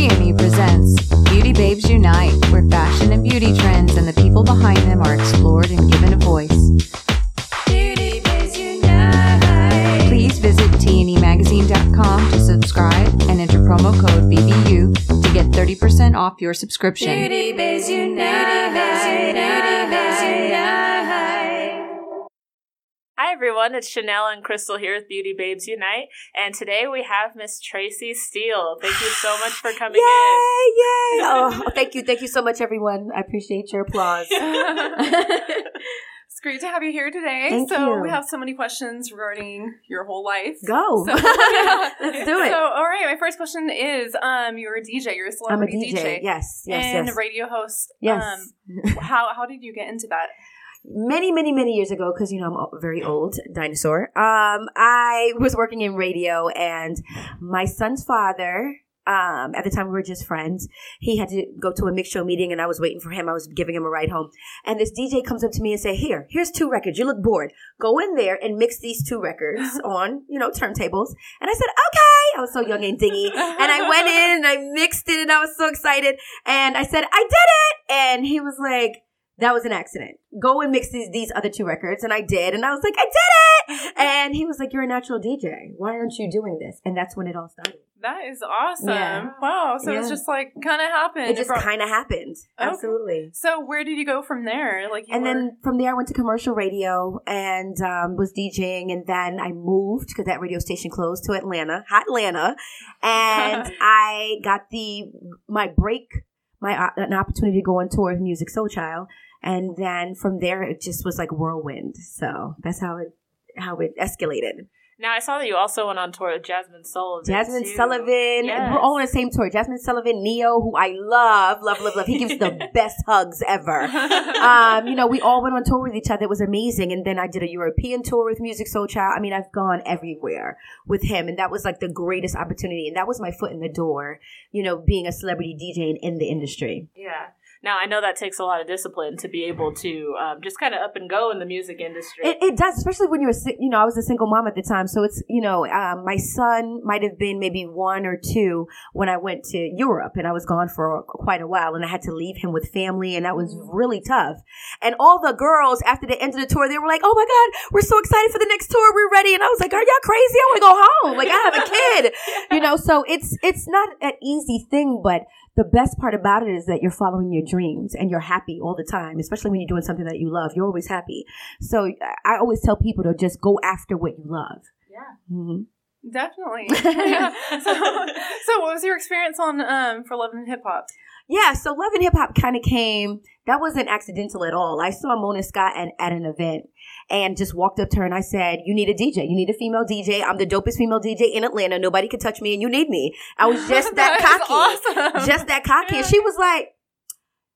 TNE presents Beauty Babes Unite, where fashion and beauty trends and the people behind them are explored and given a voice. Beauty Babes Unite. Please visit tnemagazine.com to subscribe and enter promo code BBU to get 30% off your subscription. Beauty Babes Unite. Beauty Babes Unite. Hi everyone, it's Chanel and Crystal here with Beauty Babes Unite, and today we have Miss Traci Steele. Thank you so much for coming in. Yay! Yay! Oh, thank you, thank you so much, everyone. I appreciate your applause. It's great to have you here today. Thank so you. we have so many questions regarding your whole life. Go. So, Let's do it. So, all right, my first question is: Um, you're a DJ. You're a I'm a celebrity DJ. Yes, yes, and yes. a radio host. Yes. Um, how how did you get into that? Many, many, many years ago, because you know I'm a very old dinosaur. Um, I was working in radio, and my son's father. Um, at the time we were just friends. He had to go to a mix show meeting, and I was waiting for him. I was giving him a ride home, and this DJ comes up to me and say, "Here, here's two records. You look bored. Go in there and mix these two records on, you know, turntables." And I said, "Okay." I was so young and dingy, and I went in and I mixed it, and I was so excited. And I said, "I did it!" And he was like, that was an accident. Go and mix these, these other two records. And I did. And I was like, I did it. And he was like, You're a natural DJ. Why aren't you doing this? And that's when it all started. That is awesome. Yeah. Wow. So it's just like kind of happened. It just kind of happened. Okay. Absolutely. So where did you go from there? Like, you And were- then from there, I went to commercial radio and um, was DJing. And then I moved because that radio station closed to Atlanta, hot Atlanta. And I got the my break, my uh, an opportunity to go on tour with Musiq Soulchild. And then from there, it just was like whirlwind. So that's how it how it escalated. Now I saw that you also went on tour with Jazmine Sullivan. Jazmine too. Sullivan, Yes. we're all on the same tour. Jazmine Sullivan, Ne-Yo, who I love, love, love, love. He gives the best hugs ever. um, you know, we all went on tour with each other. It was amazing. And then I did a European tour with Musiq Soulchild. I mean, I've gone everywhere with him, and that was like the greatest opportunity. And that was my foot in the door, you know, being a celebrity DJ in, in the industry. Yeah. Now I know that takes a lot of discipline to be able to um, just kind of up and go in the music industry. It, it does, especially when you're, a, you know, I was a single mom at the time. So it's, you know, um, my son might have been maybe one or two when I went to Europe and I was gone for quite a while and I had to leave him with family and that was really tough. And all the girls after the end of the tour, they were like, oh my God, we're so excited for the next tour. We're ready. And I was like, are y'all crazy? I want to go home. Like I have a kid, you know, so it's, it's not an easy thing, but the best part about it is that you're following your dreams and you're happy all the time, especially when you're doing something that you love. You're always happy. So I always tell people to just go after what you love. yeah. hmm Definitely. yeah. So, so what was your experience on um for Love and Hip Hop? Yeah, so Love and Hip Hop kind of came, that wasn't accidental at all. I saw Mona Scott at, at an event and just walked up to her and I said, You need a DJ. You need a female DJ. I'm the dopest female DJ in Atlanta. Nobody can touch me and you need me. I was just that cocky. awesome. Just that cocky. And she was like,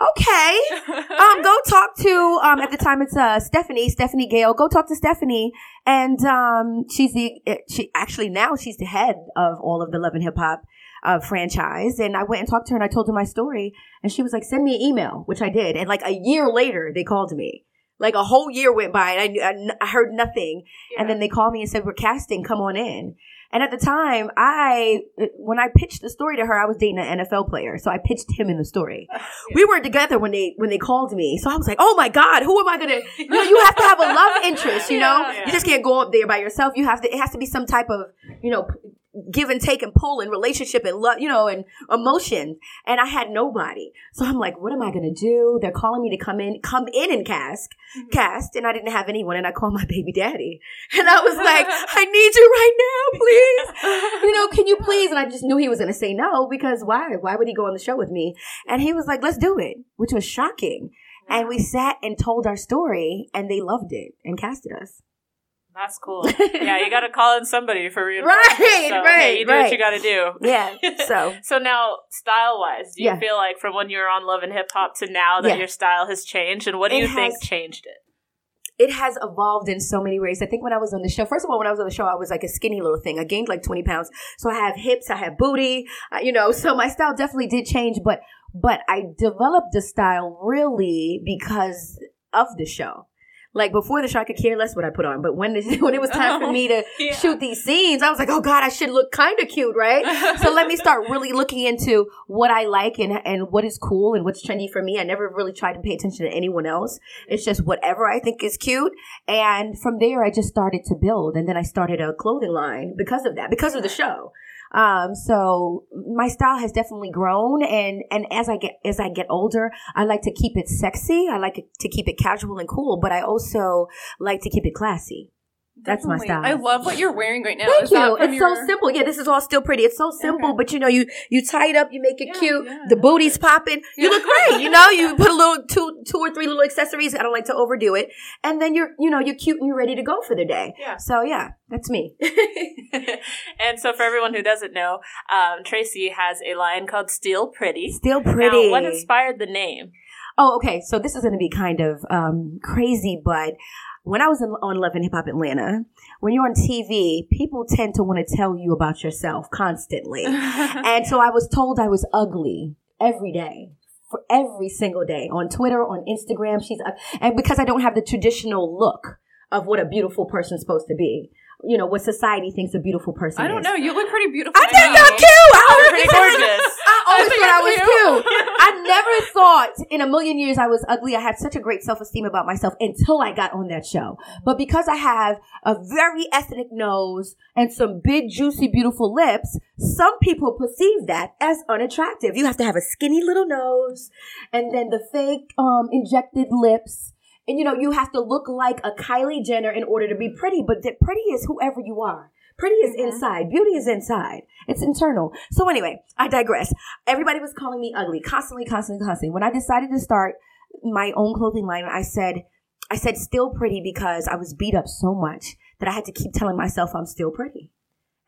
Okay. um, go talk to um at the time it's uh Stephanie Stephanie Gayle. Go talk to Stephanie, and um she's the uh, she actually now she's the head of all of the Love and Hip Hop uh, franchise. And I went and talked to her and I told her my story, and she was like, "Send me an email," which I did. And like a year later, they called me. Like a whole year went by, and I knew, I, I heard nothing. And then they called me and said, "We're casting. Come on in." And at the time, I when I pitched the story to her, I was dating an NFL player, so I pitched him in the story. We weren't together when they when they called me, so I was like, "Oh my god, who am I gonna?" You know, you have to have a love interest. You know, Yeah. you just can't go up there by yourself. You have to. It has to be some type of you know give and take and pull and relationship and love, you know, and emotion. And I had nobody, so I'm like, "What am I gonna do?" They're calling me to come in, come in and cast, mm-hmm. cast, and I didn't have anyone, and I called my baby daddy, and I was like, "I need you right now, please." you know, can you please? And I just knew he was going to say no because why? Why would he go on the show with me? And he was like, let's do it, which was shocking. And we sat and told our story and they loved it and casted us. That's cool. Yeah, you got to call in somebody for reinforcement. Right, so, right, hey, you do what you got to do. Yeah. So So now, style wise, do you Yeah. feel like from when you were on Love and Hip Hop to now that Yeah. your style has changed, and what do It you think changed it? it has evolved in so many ways. I think when I was on the show, first of all, when I was on the show, I was like a skinny little thing. I gained like 20 pounds. So I have hips, I have booty, you know, so my style definitely did change, but, but I developed the style really because of the show. Like before the show, I could care less what I put on. But when it, when it was time for me to Yeah. shoot these scenes, I was like, oh God, I should look kind of cute, right? so let me start really looking into what I like and and what is cool and what's trendy for me. I never really tried to pay attention to anyone else. It's just whatever I think is cute. And from there, I just started to build, and then I started a clothing line because of that, because of the show. Um, so my style has definitely grown, and and as I get as I get older, I like to keep it sexy. I like to keep it casual and cool, but I also like to keep it classy. That's my style. I love what you're wearing right now. Thank Is you. It's so simple. Yeah, this is all Steele Pretty. It's so simple, Okay. but you know, you you tie it up, you make it Yeah, cute. yeah, the booty's popping. You look great. You know, you put a little two two or three little accessories. I don't like to overdo it, and then you're you know you're cute and you're ready to go for the day. Yeah. So yeah, that's me. and so, for everyone who doesn't know, um, Traci has a line called "Steele Pretty." Steele Pretty. Now, what inspired the name? Oh, okay. So this is going to be kind of um, crazy, but when I was in, on Love and Hip Hop Atlanta, when you're on TV, people tend to want to tell you about yourself constantly. and so I was told I was ugly every day. For every single day on Twitter, on Instagram, she's ug- and because I don't have the traditional look of what a beautiful person's supposed to be, you know what society thinks a beautiful person. Is. I don't is. know. You look pretty beautiful. I think me. I'm cute. I You're always pretty thought- gorgeous. I always think thought I was cute. cute. I never thought in a million years I was ugly. I had such a great self esteem about myself until I got on that show. But because I have a very ethnic nose and some big, juicy, beautiful lips, some people perceive that as unattractive. You have to have a skinny little nose and then the fake um, injected lips. And you know, you have to look like a Kylie Jenner in order to be pretty, but that pretty is whoever you are. Pretty is mm-hmm. inside. Beauty is inside. It's internal. So anyway, I digress. Everybody was calling me ugly constantly, constantly, constantly. When I decided to start my own clothing line, I said, I said Steele Pretty because I was beat up so much that I had to keep telling myself I'm still pretty.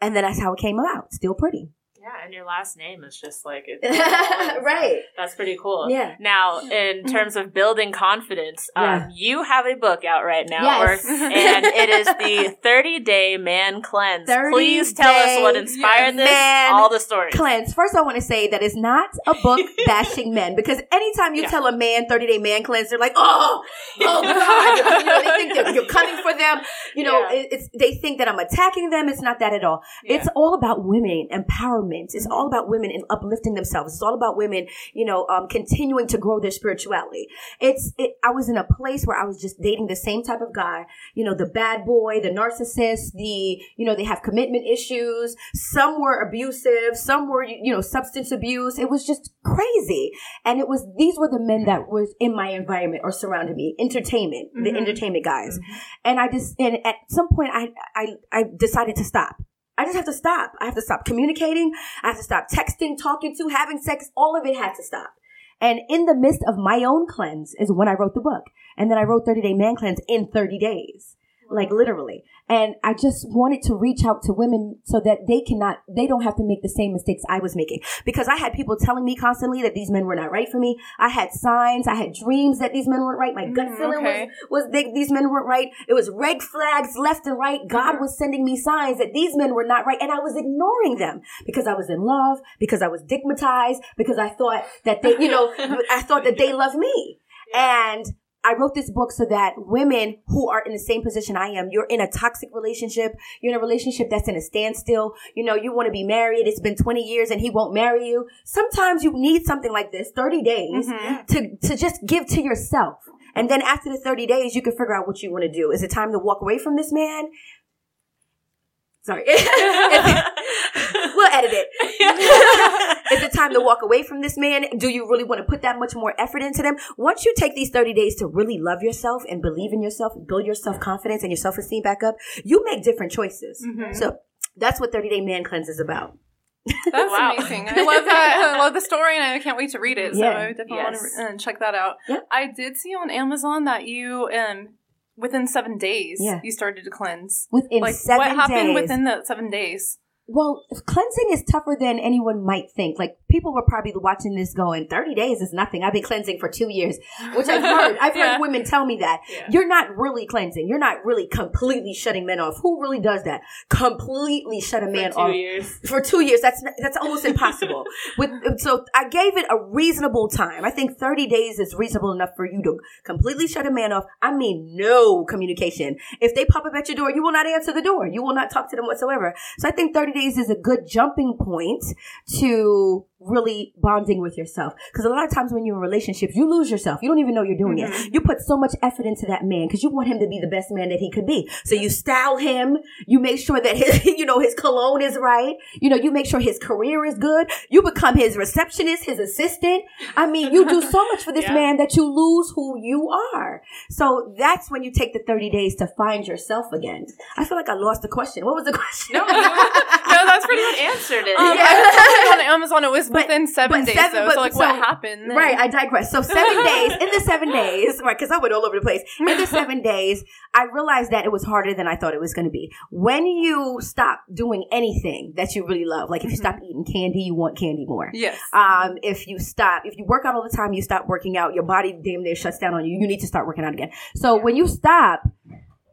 And then that's how it came about. Still pretty. Yeah, and your last name is just like it. right. That's pretty cool. Yeah. Now, in terms of building confidence, um, Yeah. you have a book out right now, Yes. or- and it is the 30 Day Man Cleanse. Please tell us what inspired this, all the stories. Cleanse. First, I want to say that it's not a book bashing men because anytime you Yeah. tell a man 30 day man cleanse, they're like, oh, oh God. you know, they think that you're coming for them. You know, Yeah. it's, they think that I'm attacking them. It's not that at all. It's all about women empowerment. It's all about women and uplifting themselves. It's all about women, you know, um, continuing to grow their spirituality. It's, it, I was in a place where I was just dating the same type of guy, you know, the bad boy, the narcissist, the, you know, they have commitment issues. Some were abusive. Some were, you know, substance abuse. It was just crazy. And it was, these were the men that was in my environment or surrounded me. Entertainment, the Mhm. entertainment guys. And I just, and at some point I, I, I decided to stop. I just have to stop. I have to stop communicating. I have to stop texting, talking to, having sex. All of it had to stop. And in the midst of my own cleanse is when I wrote the book. And then I wrote 30 Day Man Cleanse in 30 days. Like literally. And I just wanted to reach out to women so that they cannot, they don't have to make the same mistakes I was making. Because I had people telling me constantly that these men were not right for me. I had signs. I had dreams that these men weren't right. My gut Mm, feeling okay. was, was they, these men weren't right. It was red flags left and right. God was sending me signs that these men were not right. And I was ignoring them because I was in love, because I was stigmatized, because I thought that they, you know, I thought that they loved me. And I wrote this book so that women who are in the same position I am, you're in a toxic relationship, you're in a relationship that's in a standstill, you know, you want to be married, it's been 20 years and he won't marry you. Sometimes you need something like this, 30 days, Mhm. to, to just give to yourself. And then after the 30 days, you can figure out what you want to do. Is it time to walk away from this man? Sorry. we'll edit it. Is it time to walk away from this man? Do you really want to put that much more effort into them? Once you take these 30 days to really love yourself and believe in yourself, build your self confidence and your self esteem back up, you make different choices. Mhm. So that's what 30 Day Man Cleanse is about. That's Wow. amazing. I love that. I love the story, and I can't wait to read it. So Yeah. I definitely Yes. want to uh, check that out. Yeah. I did see on Amazon that you, um, within seven days, Yeah. you started to cleanse. Within like, seven what happened days. within the seven days? Well, cleansing is tougher than anyone might think. Like people were probably watching this going, 30 days is nothing. I've been cleansing for two years, which I've heard. I've Yeah. heard women tell me that. Yeah. You're not really cleansing. You're not really completely shutting men off. Who really does that? Completely shut a man off years. for two years. That's that's almost impossible. With so, I gave it a reasonable time. I think thirty days is reasonable enough for you to completely shut a man off. I mean, no communication. If they pop up at your door, you will not answer the door. You will not talk to them whatsoever. So I think thirty days is a good jumping point to really bonding with yourself. Because a lot of times when you're in relationships, you lose yourself. You don't even know you're doing it. Mm-hmm. You put so much effort into that man because you want him to be the best man that he could be. So you style him. You make sure that his, you know, his cologne is right. You know, you make sure his career is good. You become his receptionist, his assistant. I mean, you do so much for this Yeah. man that you lose who you are. So that's when you take the 30 days to find yourself again. I feel like I lost the question. What was the question? No, no, that's pretty much answered it. Um, Yeah. I on Amazon it was But- within seven days seven- though. but- so like so- what happened? then? Right, I digress. So seven days, in the seven days, right, because I went all over the place. In the seven days, I realized that it was harder than I thought it was going to be. When you stop doing anything that you really love, like if you stop eating candy, you want candy more. Yes. Um, if you stop, if you work out all the time, you stop working out, your body damn near shuts down on you. You need to start working out again. So when you stop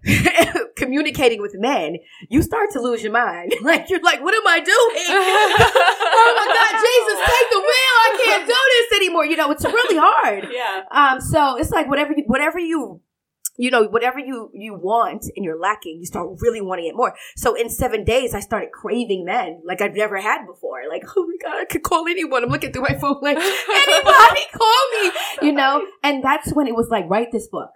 communicating with men, you start to lose your mind. like you're like, what am I doing? oh my God, Jesus, take the wheel. I can't do this anymore. You know, it's really hard. yeah. Um, so it's like whatever you, whatever you, you know, whatever you you want and you're lacking, you start really wanting it more. So in seven days, I started craving men like I've never had before. Like, oh my god, I could call anyone. I'm looking through my phone like anybody call me, you know. And that's when it was like, write this book.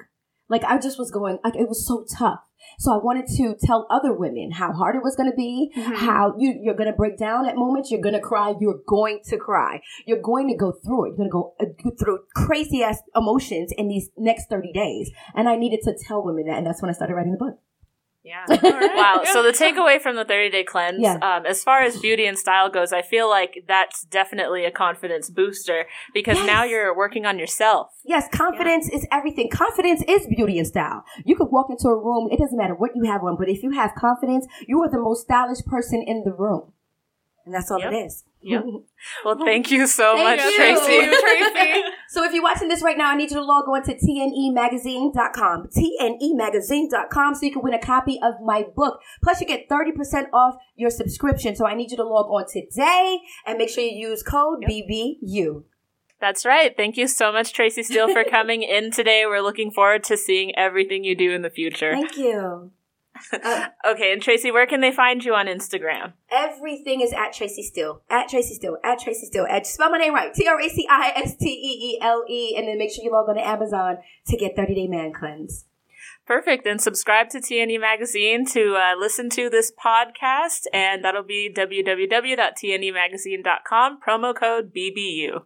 Like I just was going, like it was so tough. So I wanted to tell other women how hard it was going to be, how you, you're going to break down at moments, you're going to cry, you're going to cry, you're going to go through it, you're going to go, uh, go through crazy ass emotions in these next 30 days. And I needed to tell women that, and that's when I started writing the book. Yeah. Wow. So the takeaway from the 30 day cleanse, Yeah. um, as far as beauty and style goes, I feel like that's definitely a confidence booster because Yes. now you're working on yourself. Yes, confidence is everything. Confidence is beauty and style. You could walk into a room, it doesn't matter what you have on, but if you have confidence, you are the most stylish person in the room. And that's all Yep. it is. Yep. Well, thank you so Thank much, you. Traci. Thank you, Traci. So if you're watching this right now, I need you to log on to tnemagazine.com, tnemagazine.com, so you can win a copy of my book. Plus, you get 30% off your subscription. So I need you to log on today and make sure you use code BBU. That's right. Thank you so much, Traci Steele, for coming in today. We're looking forward to seeing everything you do in the future. Thank you. Uh, Okay, and Traci, where can they find you on Instagram? everything is at Traci Steele, at Traci Steele, at Traci Steele. At, spell my name right. T R A C I S T E E L E. And then make sure you log on to Amazon to get 30 Day Man Cleanse. Perfect. And subscribe to TNE Magazine to uh, listen to this podcast, and that'll be www.tnemagazine.com, promo code BBU.